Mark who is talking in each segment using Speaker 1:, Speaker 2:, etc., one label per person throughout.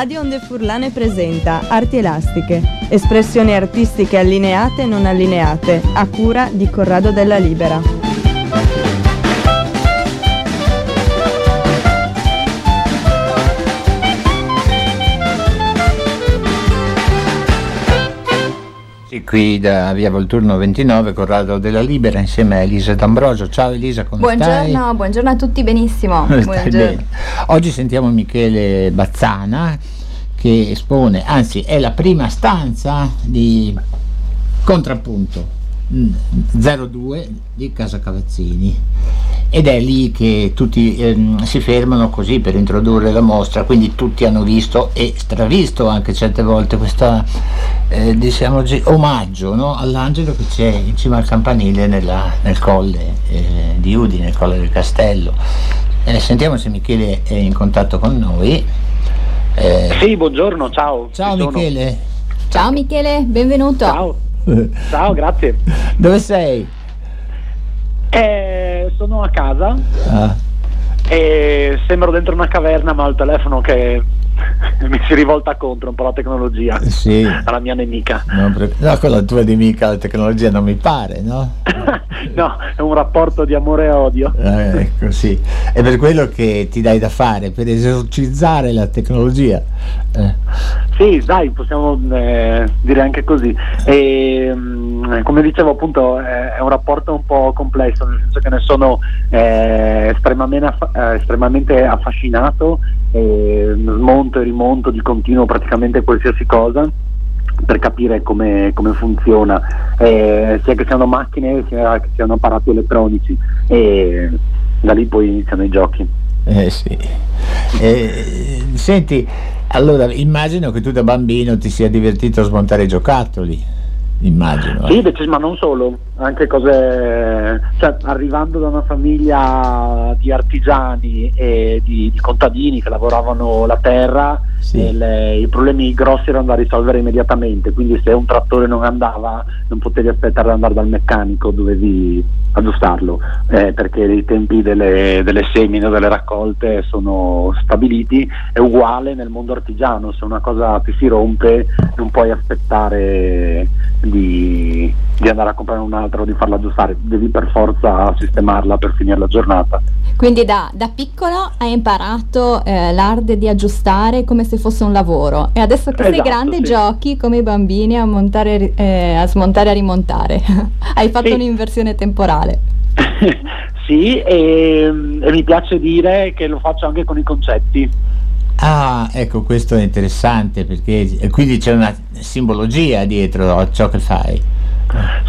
Speaker 1: Radio Onde Furlane presenta Arti Elastiche, espressioni artistiche allineate e non allineate, a cura di Corrado della Libera.
Speaker 2: Qui da Via Volturno 29, Corrado della Libera, insieme a Elisa D'Ambrosio. Ciao Elisa, come
Speaker 3: buongiorno,
Speaker 2: stai?
Speaker 3: Buongiorno a tutti, benissimo.
Speaker 2: Buongiorno. Oggi sentiamo Michele Bazzana che espone, anzi è la prima stanza di contrappunto 02 di Casa Cavazzini ed è lì che tutti ehm, si fermano così per introdurre la mostra, quindi tutti hanno visto e stravisto anche certe volte questo eh, diciamo, omaggio no? all'angelo che c'è in cima al campanile nella, nel colle eh, di Udine, nel colle del castello. Eh, sentiamo se Michele è in contatto con noi.
Speaker 4: Eh, sì, buongiorno, ciao.
Speaker 2: Ciao Michele.
Speaker 3: Ciao Michele, benvenuto.
Speaker 4: Ciao. Ciao, grazie.
Speaker 2: Dove sei?
Speaker 4: Eh, sono a casa. Ah. E sembro dentro una caverna, ma ho il telefono che mi si rivolta contro un po' la tecnologia
Speaker 2: sì.
Speaker 4: alla mia nemica
Speaker 2: no, no, con la tua nemica la tecnologia non mi pare no?
Speaker 4: no è un rapporto di amore e odio
Speaker 2: eh, ecco sì è per quello che ti dai da fare per esorcizzare la tecnologia
Speaker 4: eh. Sì dai possiamo eh, dire anche così e mm, come dicevo appunto è un rapporto un po' complesso nel senso che ne sono eh, estremamente, aff- eh, estremamente affascinato smonto e rimonto di continuo praticamente qualsiasi cosa per capire come, come funziona, eh, sia che siano macchine sia che siano apparati elettronici e da lì poi iniziano i giochi.
Speaker 2: Eh sì. Eh, senti, allora immagino che tu da bambino ti sia divertito a smontare i giocattoli immagino.
Speaker 4: Eh. Sì, ma non solo, anche cose, cioè, arrivando da una famiglia di artigiani e di, di contadini che lavoravano la terra, sì. le, i problemi grossi erano da risolvere immediatamente, quindi se un trattore non andava non potevi aspettare di andare dal meccanico, dovevi aggiustarlo, eh, perché i tempi delle, delle semine o delle raccolte sono stabiliti, è uguale nel mondo artigiano, se una cosa ti si rompe non puoi aspettare di, di andare a comprare un'altra o di farla aggiustare, devi per forza sistemarla per finire la giornata.
Speaker 3: Quindi da, da piccolo hai imparato eh, l'arte di aggiustare come se fosse un lavoro e adesso che esatto, sei grande sì. giochi come i bambini a, montare, eh, a smontare e a rimontare. hai fatto sì. un'inversione temporale.
Speaker 4: sì, e, e mi piace dire che lo faccio anche con i concetti.
Speaker 2: Ah, ecco, questo è interessante perché quindi c'è una simbologia dietro a ciò che fai.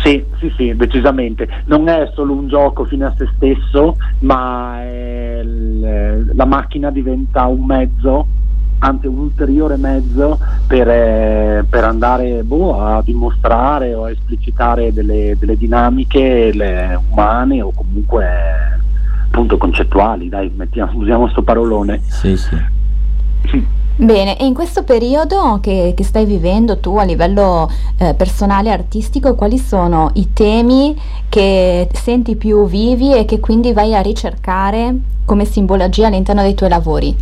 Speaker 4: Sì, sì, sì, decisamente. Non è solo un gioco fine a se stesso, ma il, la macchina diventa un mezzo, anzi un ulteriore mezzo per, eh, per andare boh, a dimostrare o a esplicitare delle, delle dinamiche umane o comunque appunto concettuali. Dai, mettiamo, usiamo questo parolone.
Speaker 2: Sì, sì.
Speaker 3: Bene, e in questo periodo che, che stai vivendo tu a livello eh, personale e artistico, quali sono i temi che senti più vivi e che quindi vai a ricercare come simbologia all'interno dei tuoi lavori?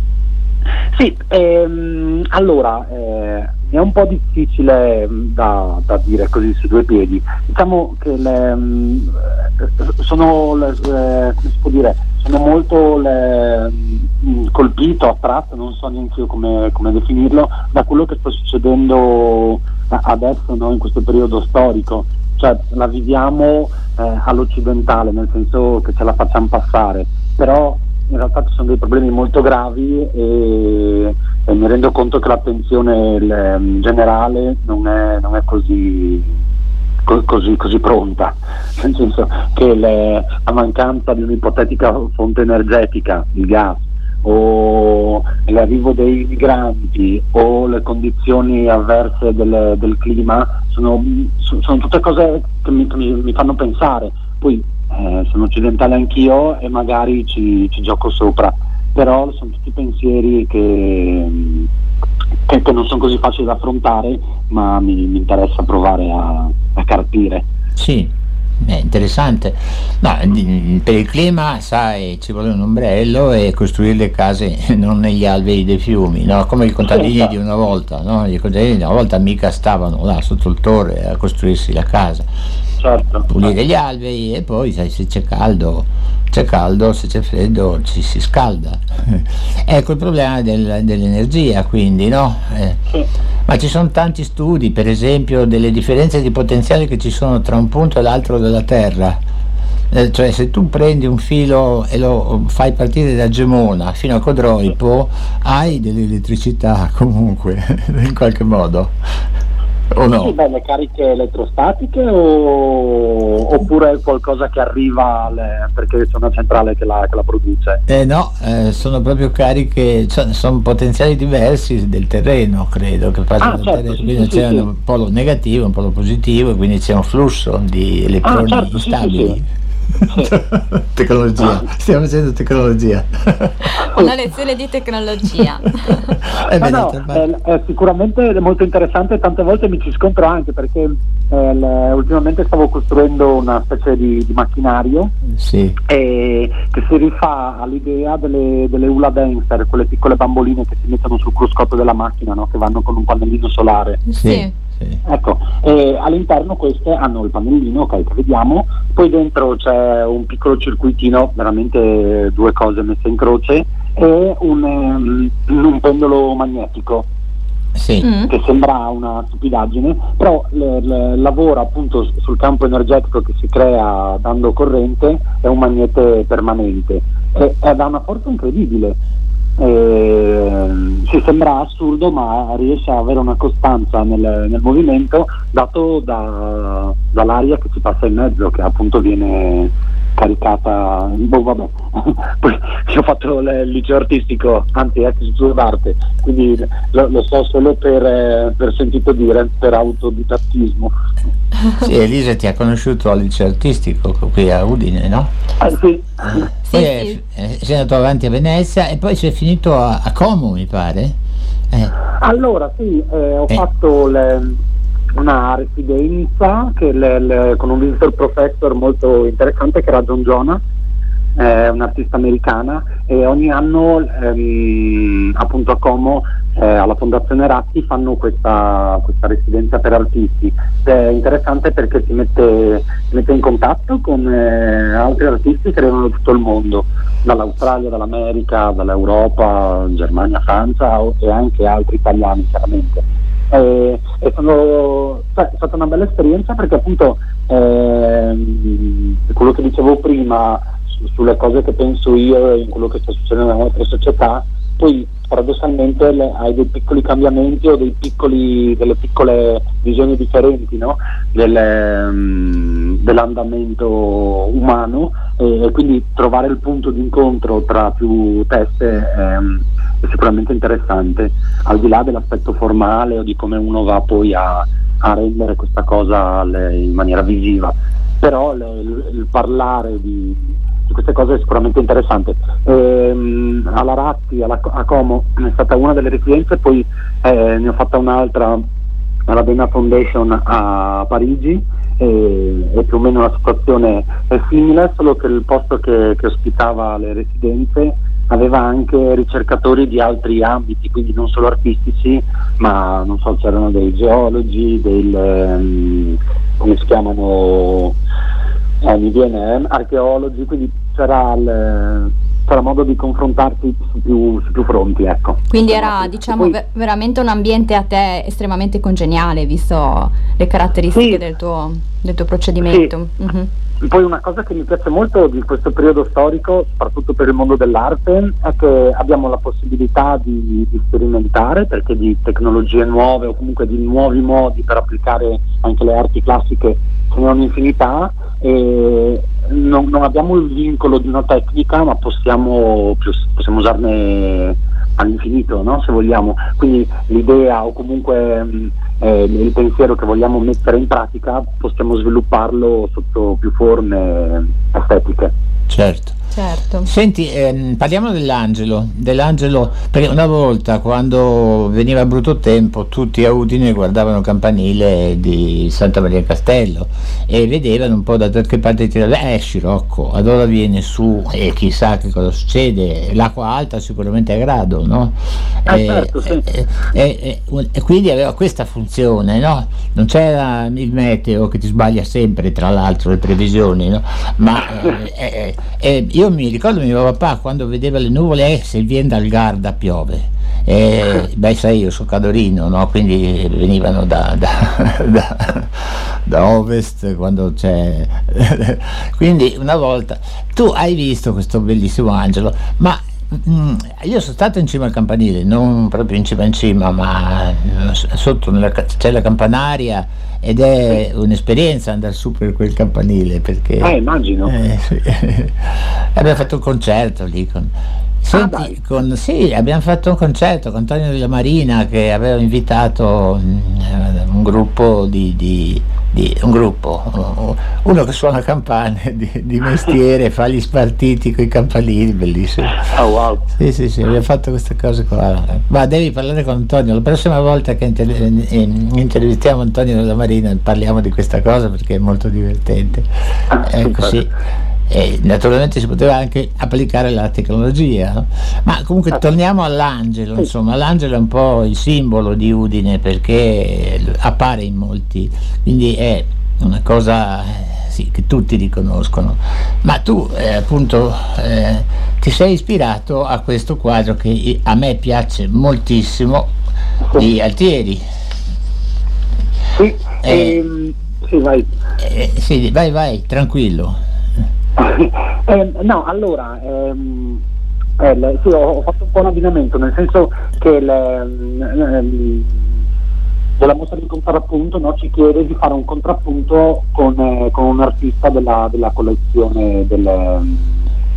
Speaker 4: Sì, ehm, allora eh, è un po' difficile mm, da, da, dire così su due piedi. Diciamo che le, mm, eh, sono, le, può dire, sono molto le, mm, colpito, attratto, non so neanche io come, come, definirlo, da quello che sta succedendo adesso no, in questo periodo storico. Cioè la viviamo eh, all'occidentale, nel senso che ce la facciamo passare, però in realtà ci sono dei problemi molto gravi e, e mi rendo conto che l'attenzione il, generale non è, non è così così, così, pronta, nel senso che le, la mancanza di un'ipotetica fonte energetica, il gas, o l'arrivo dei migranti o le condizioni avverse del, del clima sono, sono, tutte cose che mi, mi fanno pensare. Poi eh, sono occidentale anch'io e magari ci, ci, gioco sopra, però sono tutti pensieri che, che, che non sono così facili da affrontare, ma mi, mi interessa provare a, a carpire.
Speaker 2: Sì, È interessante. No, per il clima, sai, ci vuole un ombrello e costruire le case non negli alberi dei fiumi, no? come i contadini di una volta. No? I contadini di una volta mica stavano là sotto il torre a costruirsi la casa. Certo. Pulire gli alberi e poi sai, se c'è caldo, c'è caldo, se c'è freddo ci si scalda. ecco il problema del, dell'energia, quindi, no? Eh. Sì. Ma ci sono tanti studi, per esempio, delle differenze di potenziale che ci sono tra un punto e l'altro della Terra. Eh, cioè se tu prendi un filo e lo fai partire da Gemona fino a Codroipo, hai dell'elettricità comunque, in qualche modo. O no?
Speaker 4: Sì, beh, le cariche elettrostatiche o... oppure qualcosa che arriva alle... perché c'è una centrale che la, che la produce?
Speaker 2: Eh no, eh, sono proprio cariche, cioè, sono potenziali diversi del terreno, credo, che
Speaker 4: ah, certo, terreno.
Speaker 2: Quindi sì, c'è sì. un polo negativo, un polo positivo e quindi c'è un flusso di elettroni ah, certo, instabili. tecnologia, stiamo facendo tecnologia.
Speaker 3: Una lezione di tecnologia.
Speaker 4: eh, beh, no, è, è, sicuramente molto interessante, tante volte mi ci scontro anche perché eh, le, ultimamente stavo costruendo una specie di, di macchinario
Speaker 2: sì.
Speaker 4: e, che si rifà all'idea delle, delle Ula Dancer, quelle piccole bamboline che si mettono sul cruscotto della macchina, no? che vanno con un pannellino solare.
Speaker 3: Sì.
Speaker 4: Ecco, e all'interno queste hanno il pannellino okay, che vediamo, poi dentro c'è un piccolo circuitino, veramente due cose messe in croce, e un, um, un pendolo magnetico.
Speaker 2: Sì.
Speaker 4: Mm. che sembra una stupidaggine, però le, le, lavora appunto sul campo energetico che si crea dando corrente, è un magnete permanente e, e ha una forza incredibile eh, sì, sembra assurdo ma riesce a avere una costanza nel, nel movimento dato da, dall'aria che ci passa in mezzo che appunto viene caricata boh vabbè poi ho fatto il liceo artistico anzi ex istituto d'arte quindi lo, lo, so solo per, eh, per sentito dire per autodidattismo
Speaker 2: sì Elisa ti ha conosciuto al liceo artistico qui a Udine no?
Speaker 4: Eh, sì.
Speaker 2: Ah, poi sì, è, sì. sei andato avanti a Venezia e poi sei finito a, a Como mi pare
Speaker 4: eh. allora sì eh, ho eh. fatto le una residenza le, le, con un visitor professor molto interessante che era John Jonah, eh, un'artista americana e ogni anno ehm, appunto a Como eh, alla Fondazione Ratti fanno questa, questa, residenza per artisti. È interessante perché ti mette, ti mette in contatto con eh, altri artisti che arrivano da tutto il mondo dall'Australia, dall'America, dall'Europa, Germania, Francia e anche altri italiani chiaramente eh, è, stato, è, stata una bella esperienza perché appunto eh, quello che dicevo prima su, sulle cose che penso io in quello che sta succedendo nella nostra società poi paradossalmente le, hai dei piccoli cambiamenti o piccoli, delle piccole visioni differenti no? Del, um, dell'andamento umano e, e, quindi trovare il punto di incontro tra più teste è, sicuramente interessante, al di là dell'aspetto formale o di come uno va poi a, a rendere questa cosa le, in maniera visiva, però le, il, il parlare di su queste cose è sicuramente interessante. Ehm, alla Ratti, alla, a Como è stata una delle residenze, poi eh, ne ho fatta un'altra alla Dena Foundation a Parigi e, più o meno la situazione è simile, solo che il posto che, che ospitava le residenze aveva anche ricercatori di altri ambiti, quindi non solo artistici, ma non so, c'erano dei geologi, dei, um, come si chiamano, eh, mi viene, eh, archeologi, quindi c'era, il, c'era modo di confrontarsi su più, su più fronti. Ecco.
Speaker 3: Quindi era diciamo, poi, veramente un ambiente a te estremamente congeniale, visto le caratteristiche sì, del, tuo, del, tuo, procedimento.
Speaker 4: Sì. Mm-hmm. Poi una cosa che mi piace molto di questo periodo storico, soprattutto per il mondo dell'arte, è che abbiamo la possibilità di, di, sperimentare, perché di tecnologie nuove o comunque di nuovi modi per applicare anche le arti classiche ce n'è un'infinità e non, non, abbiamo il vincolo di una tecnica, ma possiamo, possiamo usarne all'infinito, no? se vogliamo. Quindi l'idea o comunque mh, eh, il pensiero che vogliamo mettere in pratica possiamo svilupparlo sotto più forme estetiche.
Speaker 2: Certo.
Speaker 3: Certo.
Speaker 2: Senti, ehm, parliamo dell'angelo, dell'angelo, perché una volta quando veniva brutto tempo tutti a Udine guardavano il campanile di Santa Maria Castello e vedevano un po' da che parte tirare, eh Scirocco, allora viene su e chissà che cosa succede, l'acqua alta sicuramente è a grado, no?
Speaker 4: Ah,
Speaker 2: e,
Speaker 4: certo, sì.
Speaker 2: e- e- e- e quindi aveva questa funzione, no? Non c'era il meteo che ti sbaglia sempre, tra l'altro, le previsioni, no? Ma eh, eh, eh, io mi ricordo mio papà quando vedeva le nuvole, eh, se viene dal Garda piove. E, beh, sai, io sono cadorino, no? quindi venivano da, da- da- da ovest quando c'è. quindi una volta tu hai visto questo bellissimo angelo, ma io sono stato in cima al campanile, non proprio in cima in cima, ma mm, sotto nella c'è la campanaria ed è un'esperienza andare su per quel campanile perché
Speaker 4: Eh, immagino.
Speaker 2: eh, sì. abbiamo fatto un concerto lì con, Senti,
Speaker 4: dai.
Speaker 2: con- sì, abbiamo fatto un concerto con Antonio della Marina che aveva invitato mm, un gruppo di, di- di- un gruppo, uno che suona campane di, di mestiere, fa gli spartiti con i campanili, bellissimo.
Speaker 4: Oh, wow.
Speaker 2: Sì, sì, sì, abbiamo fatto queste cose qua. Ma devi parlare con Antonio, la prossima volta che inter- eh, intervistiamo Antonio della Marina parliamo di questa cosa perché è molto divertente.
Speaker 4: Ah,
Speaker 2: Ecco, sì. E naturalmente si poteva anche applicare la tecnologia, no? ma comunque torniamo all'angelo, insomma, l'angelo è un po' il simbolo di Udine perché appare in molti, quindi è una cosa eh, sì, che tutti riconoscono. Ma tu eh, appunto eh, ti sei ispirato a questo quadro che a me piace moltissimo di Altieri.
Speaker 4: Sì,
Speaker 2: Eh.
Speaker 4: ehm, sì, vai.
Speaker 2: Eh, sì, vai, vai, tranquillo.
Speaker 4: Eh, no, allora, ehm, eh, sì, ho, ho fatto un po' un abbinamento, nel senso che le, ehm, della mostra di contrappunto no, ci chiede di fare un contrappunto con, eh, con un artista della, della collezione del,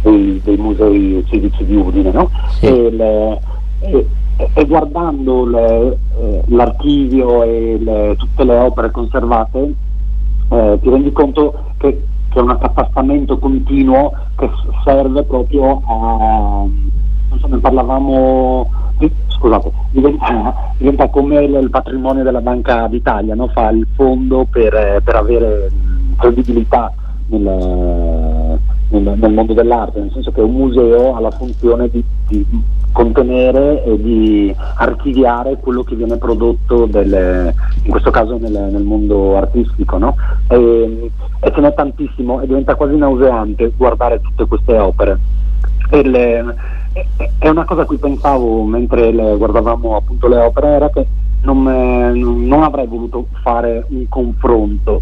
Speaker 4: dei, dei musei civici di Udine, no?
Speaker 2: Sì.
Speaker 4: E, le- e- e guardando le- eh, l'archivio e le- tutte le opere conservate, eh, ti rendi conto che, che è un accattastamento continuo che serve proprio a non so, ne parlavamo scusate, diventa, diventa come il, il patrimonio della Banca d'Italia, no? fa il fondo per, eh, per avere mh, credibilità nel, nel- nel mondo dell'arte, nel senso che un museo ha la funzione di, di contenere e di archiviare quello che viene prodotto del- in questo caso nel, nel mondo artistico no? e, e ce n'è tantissimo e diventa quasi nauseante guardare tutte queste opere le- è una cosa a cui pensavo mentre guardavamo appunto le opere era che non, non- avrei voluto fare un confronto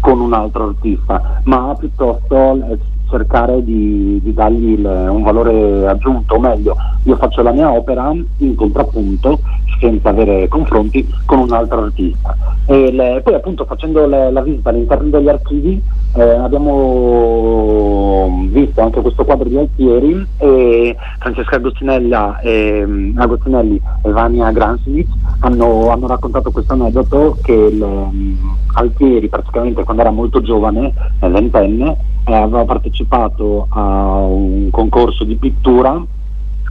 Speaker 4: con un altro artista, ma piuttosto cercare di, di dargli il- un valore aggiunto, o meglio, io faccio la mia opera in contrappunto, senza avere confronti con un altro artista. Le- poi appunto facendo le- la visita all'interno degli archivi eh, abbiamo visto anche questo quadro di Altieri e Francesca Agostinella e, mm, Agostinelli e Vania Gransvich hanno, hanno raccontato questo aneddoto che mm, Altieri praticamente quando era molto giovane, ventenne, eh, aveva partecipato a un concorso di pittura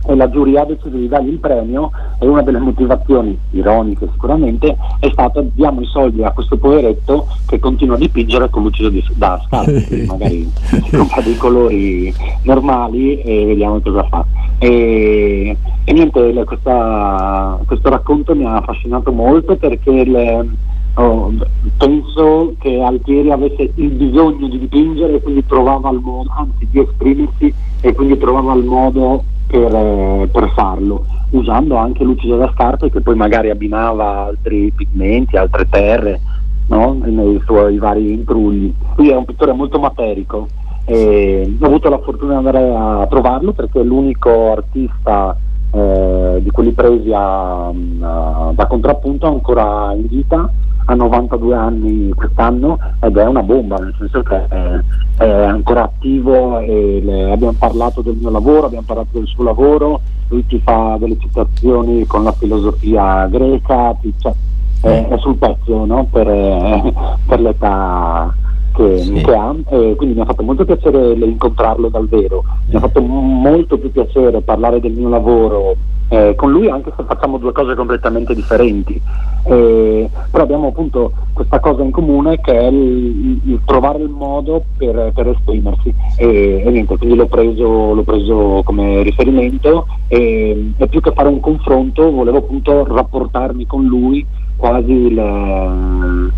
Speaker 4: e la giuria ha deciso di dargli il premio e una delle motivazioni, ironiche sicuramente, è stata diamo i soldi a questo poveretto che continua a dipingere con lucido di- da scarpe, quindi magari compra dei colori normali e vediamo cosa fa. E, e niente, le- questa- questo racconto mi ha affascinato molto perché le- Oh, penso che Altieri avesse il bisogno di dipingere e quindi trovava il modo, anzi di esprimersi e quindi trovava il modo per, eh, per farlo, usando anche lucido da scarpe che poi magari abbinava altri pigmenti, altre terre no? nei suoi vari intrugli. Quindi è un pittore molto materico. E ho avuto la fortuna di andare a trovarlo perché è l'unico artista eh, di quelli presi a- a- da contrappunto ancora in vita ha 92 anni quest'anno ed è una bomba, nel senso che è, è ancora attivo e le- abbiamo parlato del mio lavoro, abbiamo parlato del suo lavoro, lui ti fa delle citazioni con la filosofia greca, ti- cioè, è, è sul pezzo no? per, eh, per l'età che, sì. che ha, eh, quindi mi ha fatto molto piacere incontrarlo dal vero, mi ha fatto molto più piacere parlare del mio lavoro eh, con lui anche se facciamo due cose completamente differenti, eh, però abbiamo appunto questa cosa in comune che è il, il trovare il modo per, per esprimersi. E, e, niente, quindi l'ho preso, l'ho preso come riferimento. E, e, più che fare un confronto volevo appunto rapportarmi con lui quasi il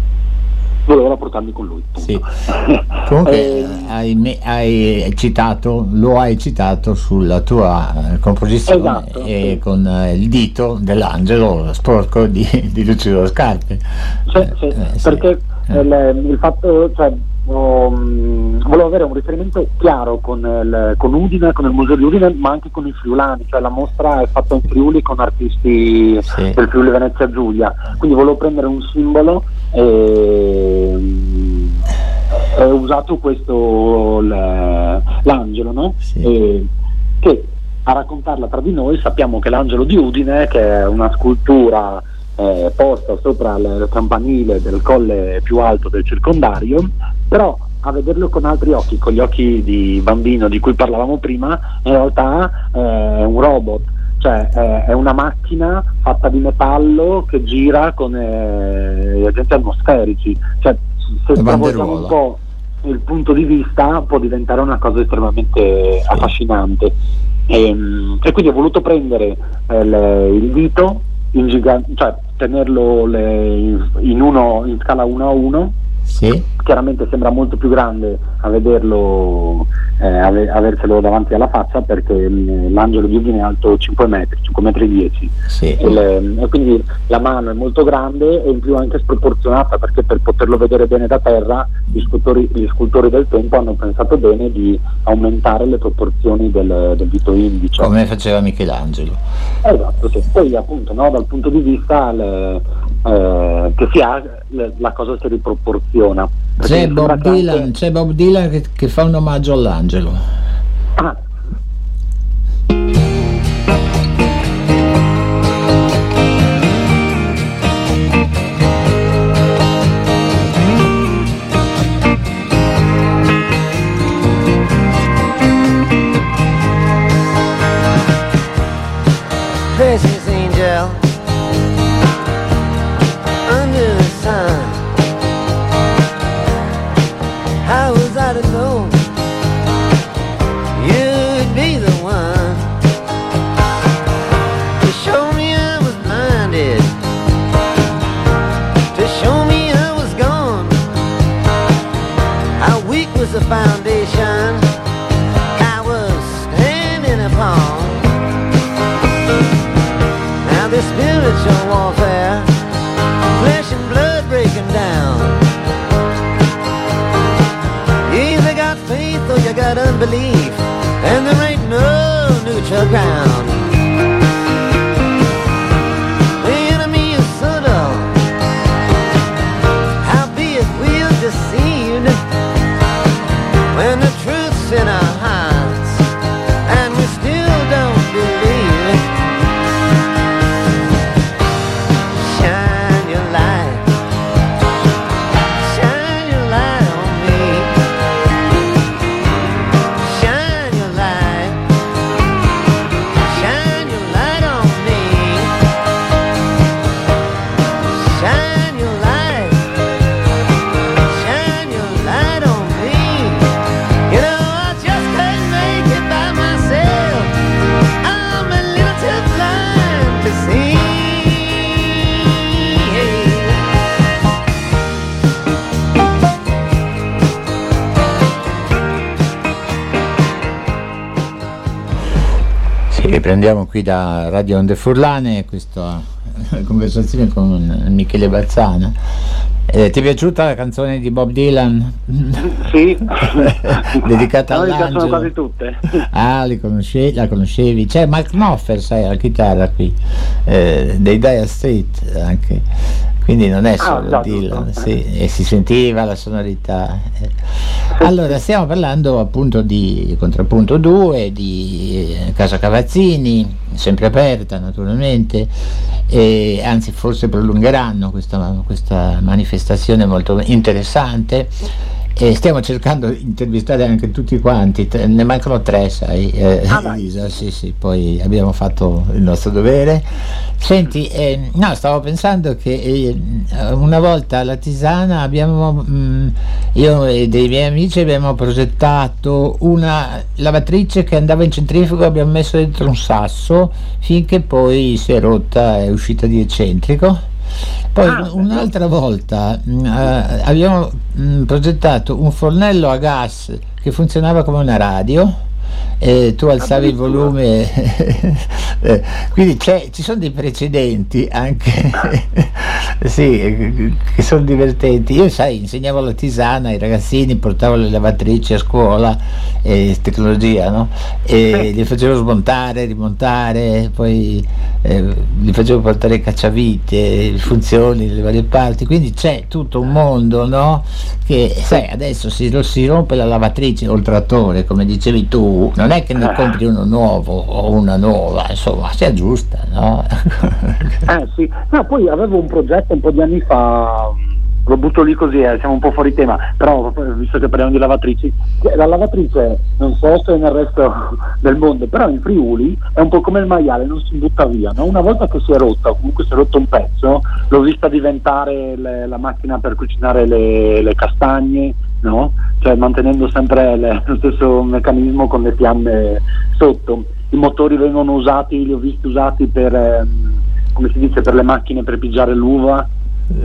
Speaker 4: volevo rapportarmi con lui.
Speaker 2: Sì. Comunque eh, hai, hai, citato, lo hai citato sulla tua eh, composizione esatto, e sì. con eh, il dito dell'angelo sporco di, di Lucido Scarpe.
Speaker 4: Sì, sì, eh, perché il, il, fatto, cioè, um, volevo avere un riferimento chiaro con, il, con, Udine, con il museo di Udine, ma anche con i friulani, cioè la mostra è fatta in Friuli con artisti del Friuli Venezia Giulia, quindi volevo prendere un simbolo e ho usato questo l'angelo no? sì. e, che a raccontarla tra di noi sappiamo che l'angelo di Udine che è una scultura eh, posta sopra il campanile del colle più alto del circondario però a vederlo con altri occhi, con gli occhi di bambino di cui parlavamo prima, in realtà eh, è un robot cioè eh, è una macchina fatta di metallo che gira con eh, agenti atmosferici, cioè se travolgiamo un po' il punto di vista può diventare una cosa estremamente affascinante. E, ehm, e, quindi ho voluto prendere eh, le, il dito, in giga- cioè tenerlo le, in, uno, in scala 1 a 1 sì. chiaramente sembra molto più grande a vederlo, eh, ave- averselo davanti alla faccia perché mh, l'angelo di Udine è alto 5 metri, 5 metri 10 sì. e, le, e, quindi la mano è molto grande e in più anche sproporzionata perché per poterlo vedere bene da terra gli scultori, gli scultori del tempo hanno pensato bene di aumentare le proporzioni del, del dito indice.
Speaker 2: Come faceva Michelangelo.
Speaker 4: Esatto, sì. poi appunto no, dal punto di vista le, eh, che si ha la cosa si riproporziona.
Speaker 2: C'è Bob, Dylan, anche... c'è Bob, Dylan, che, che fa un omaggio all'angelo. Ah, riprendiamo qui da Radio Onde Furlane questa conversazione con Michele Balzana. Eh, ti è piaciuta la canzone di Bob Dylan?
Speaker 4: Sì,
Speaker 2: dedicata
Speaker 4: no,
Speaker 2: all'angelo?
Speaker 4: sono quasi tutte.
Speaker 2: Ah, conosce- la conoscevi? C'è Mark Knopfler, sai, la chitarra qui, eh, dei Dire Street anche quindi non è ah, solo ah, Dylan, sì, e si sentiva la sonorità. Allora, stiamo parlando appunto di Contrappunto 2, di eh, Casa Cavazzini, sempre aperta naturalmente, e anzi forse prolungheranno questa, questa manifestazione molto interessante e stiamo cercando di intervistare anche tutti quanti, ne mancano tre, sai, eh, ah, Elisa, sì, sì, poi abbiamo fatto il nostro dovere. Senti, eh, no, stavo pensando che eh, una volta alla Tisana abbiamo, mh, mm, io e dei miei amici abbiamo progettato una lavatrice che andava in centrifugo, abbiamo messo dentro un sasso finché poi si è rotta e è uscita di eccentrico poi ah, un'altra volta mh, mm, eh, abbiamo mh, mm, progettato un fornello a gas che funzionava come una radio e tu alzavi il volume, eh, quindi ci sono dei precedenti anche sì, che sono divertenti. Io sai, insegnavo la tisana ai ragazzini, portavo le lavatrici a scuola, eh, tecnologia, no? E li facevo smontare, rimontare, poi eh, li facevo portare cacciavite, funzioni, le varie parti, quindi c'è tutto un mondo, no? Che sai, adesso si, si rompe la lavatrice o il trattore, come dicevi tu, non è che ne compri uno nuovo o una nuova, insomma, si aggiusta, no?
Speaker 4: eh sì, no, poi avevo un progetto un po' di anni fa, lo butto lì così, eh, siamo un po' fuori tema, però visto che parliamo di lavatrici, la lavatrice non so se nel resto del mondo, però in Friuli è un po' come il maiale, non si butta via, no? una volta che si è rotta o comunque si è rotto un pezzo, l'ho vista diventare le, la macchina per cucinare le, le castagne, no? cioè mantenendo sempre le, lo stesso meccanismo con le fiamme sotto. I motori vengono usati, li ho visti usati per, ehm, come si dice, per le macchine per pigiare l'uva.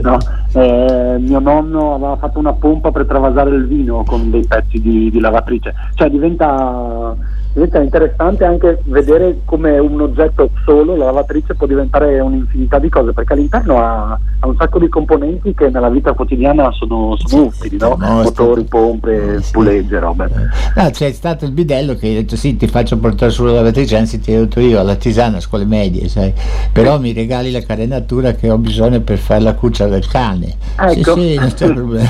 Speaker 4: No? Eh, mio nonno aveva fatto una pompa per travasare il vino con dei pezzi di, di lavatrice, cioè diventa diventa interessante anche vedere come un oggetto solo, la lavatrice, può diventare un'infinità di cose, perché all'interno ha, ha un sacco di componenti che nella vita quotidiana sono, sono utili, no? motori, pompe, sì. pulegge, robe.
Speaker 2: Eh. No, c'è stato il bidello che ha detto sì, ti faccio portare sulla lavatrice, anzi ti ho detto io alla tisana, a scuole medie, sai, però mi regali la carenatura che ho bisogno per fare la cuccia del cane.
Speaker 3: Ecco. Sì, sì, non c'è problema.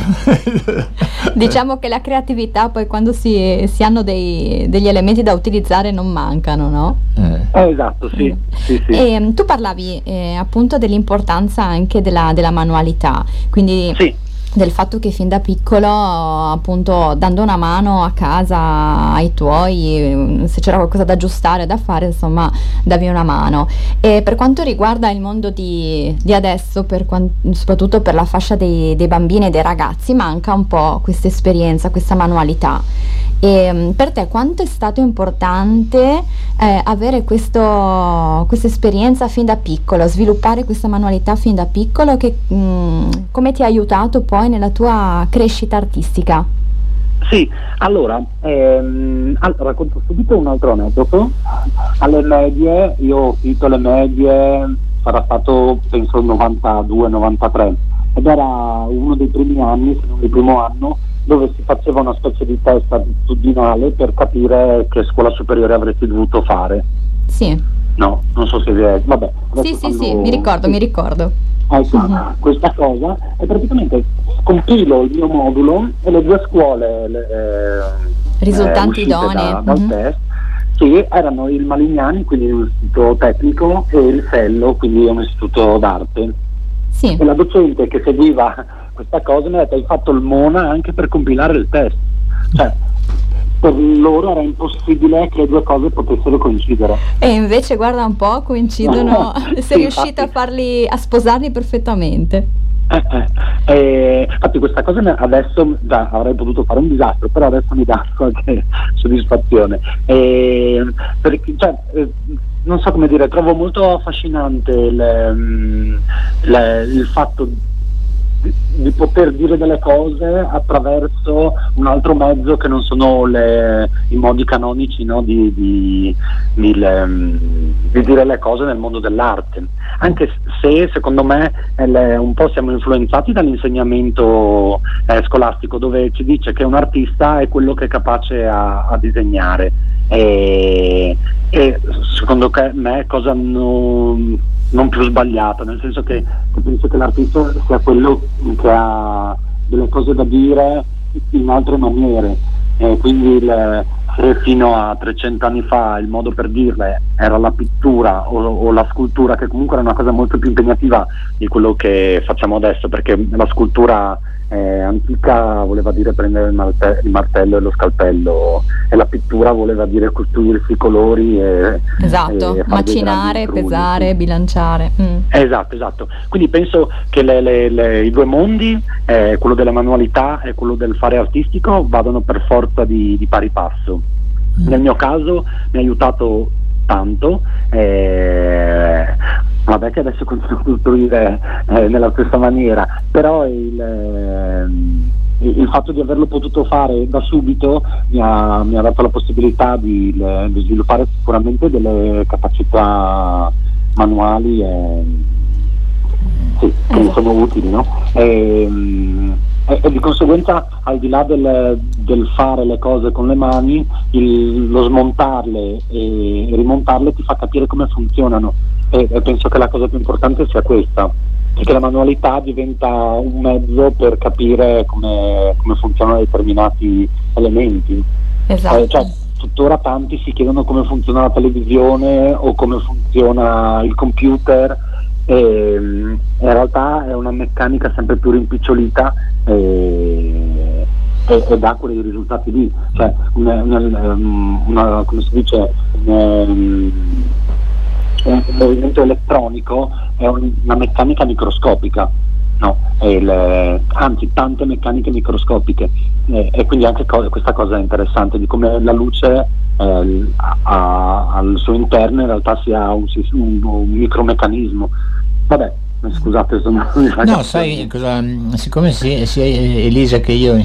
Speaker 3: diciamo che la creatività poi quando si, si hanno dei, degli elementi da utilizzare non mancano, no?
Speaker 4: Eh. Eh, esatto, sì. sì, sì.
Speaker 3: E, ehm, tu parlavi eh, appunto dell'importanza anche della, della manualità, quindi sì del fatto che fin da piccolo, appunto, dando una mano a casa ai tuoi, se c'era qualcosa da aggiustare, da fare, insomma, davi una mano. E per quanto riguarda il mondo di, di adesso, per soprattutto per la fascia dei, dei, bambini e dei ragazzi, manca un po' questa esperienza, questa manualità. E mm, per te quanto è stato importante eh, avere questa esperienza fin da piccolo, sviluppare questa manualità fin da piccolo, che, mh, mm, come ti ha aiutato poi poi nella tua crescita artistica?
Speaker 4: Sì, allora, ehm, allora, racconto subito un altro aneddoto. Alle medie, io ho finito le medie, sarà stato penso 92-93 ed era uno dei primi anni, se non il primo anno, dove si faceva una specie di test attitudinale per capire che scuola superiore avresti dovuto fare.
Speaker 3: Sì.
Speaker 4: No, non so se vi è... Vabbè.
Speaker 3: Sì, sì, sì, mi ricordo, sì. mi ricordo.
Speaker 4: Ecco, uh-huh. questa cosa e praticamente compilo il mio modulo e le due scuole le,
Speaker 3: eh, risultanti idonee
Speaker 4: da, dal uh-huh. test sì, erano il Malignani, quindi un istituto tecnico, e il Fello, quindi un istituto d'arte.
Speaker 3: Sì.
Speaker 4: E la docente che seguiva questa cosa mi ha detto hai fatto il Mona anche per compilare il test. Cioè, per loro era impossibile che le due cose potessero coincidere.
Speaker 3: E invece guarda un po', coincidono, sei sì, riuscito a farli, a sposarli perfettamente.
Speaker 4: Eh, eh, eh, infatti questa cosa adesso già avrei potuto fare un disastro, però adesso mi dà qualche soddisfazione. Perché, cioè, eh, non so come dire, trovo molto affascinante le, mm, le, il fatto di, poter dire delle cose attraverso un altro mezzo che non sono le, i modi canonici no? di, di, le, di, dire le cose nel mondo dell'arte. Anche se secondo me le, un po' siamo influenzati dall'insegnamento eh, scolastico dove ci dice che un artista è quello che è capace a, a disegnare. E, e secondo me cosa non non più sbagliata, nel senso che penso che l'artista sia quello che ha delle cose da dire in altre maniere. Eh, quindi il, se fino a 300 anni fa il modo per dirle era la pittura o, o, la scultura, che comunque era una cosa molto più impegnativa di quello che facciamo adesso, perché la scultura eh, antica voleva dire prendere il, marte- il, martello e lo scalpello e la pittura voleva dire costruirsi i colori e,
Speaker 3: esatto, e macinare, pesare, bilanciare.
Speaker 4: Mm. Esatto, esatto. Quindi penso che le, le, le, i due mondi, eh, quello della manualità e quello del fare artistico, vadano per forza di, di pari passo. Mm. Nel mio caso mi ha aiutato tanto. Eh, vabbè che adesso continuo a costruire eh, nella stessa maniera, però il, eh, il, fatto di averlo potuto fare da subito mi ha, mi ha dato la possibilità di, di, sviluppare sicuramente delle capacità manuali e, sì, che mi sono utili. No? E, e, e, di conseguenza al di là del, del, fare le cose con le mani, il, lo smontarle e rimontarle ti fa capire come funzionano e, e, penso che la cosa più importante sia questa, perché la manualità diventa un mezzo per capire come, come funzionano determinati elementi.
Speaker 3: Esatto. Eh,
Speaker 4: cioè, tuttora tanti si chiedono come funziona la televisione o come funziona il computer e, in realtà è una meccanica sempre più rimpicciolita e, e, e dà quei risultati lì, cioè una, una, una, come si dice, un, un movimento elettronico è una meccanica microscopica. No, il, anzi tante meccaniche microscopiche. Eh, e quindi anche co- questa cosa interessante di come la luce eh, ha, al suo interno in realtà sia un, un, un micromeccanismo. Vabbè, Scusate, sono
Speaker 2: No, sai, cosa, siccome sia, sia, Elisa che io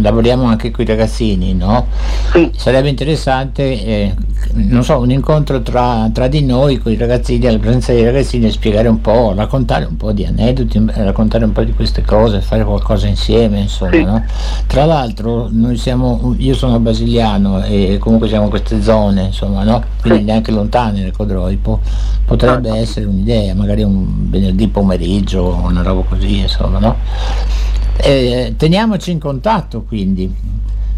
Speaker 2: lavoriamo anche con i ragazzini, no?
Speaker 4: Sì.
Speaker 2: Sarebbe interessante, eh, non so, un incontro tra, tra, di noi con i ragazzini, alla presenza dei ragazzini, spiegare un po', raccontare un po' di aneddoti, raccontare un po' di queste cose, fare qualcosa insieme, insomma, sì. no? Tra l'altro, noi siamo, io sono basiliano e comunque siamo in queste zone, insomma, no? Quindi sì. neanche lontani nel Codroipo, potrebbe ah. essere un'idea, magari un venerdì di pomeriggio, una roba così, insomma, no? Eh, teniamoci in contatto quindi.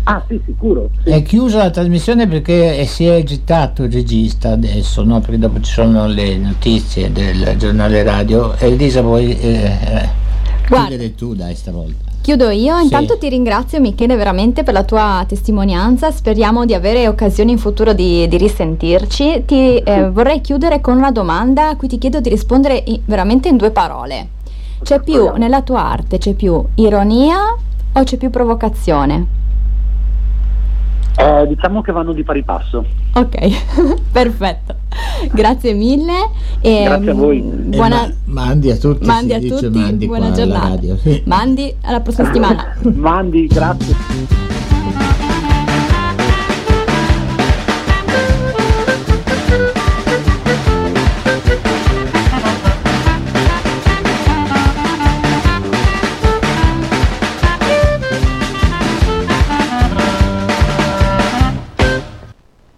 Speaker 4: Ah sì, sicuro. Sì.
Speaker 2: È chiusa la trasmissione perché si è agitato il regista adesso, no? perché dopo ci sono le notizie del giornale radio. Elisa vuoi eh, chiudere tu dai stavolta?
Speaker 3: Chiudo io, intanto sì. ti ringrazio Michele veramente per la tua testimonianza, speriamo di avere occasioni in futuro di, di risentirci. Ti eh, vorrei chiudere con una domanda a cui ti chiedo di rispondere in, veramente in due parole. C'è più nella tua arte, c'è più ironia o c'è più provocazione?
Speaker 4: Eh, diciamo che vanno di pari passo.
Speaker 3: Ok, perfetto. Grazie mille.
Speaker 4: E, Grazie a voi.
Speaker 2: Buona... Ma, mandi a tutti.
Speaker 3: Mandi a tutti.
Speaker 2: Mandi
Speaker 3: buona giornata.
Speaker 2: Radio, sì.
Speaker 3: Mandi alla prossima settimana.
Speaker 4: mandi, grazie.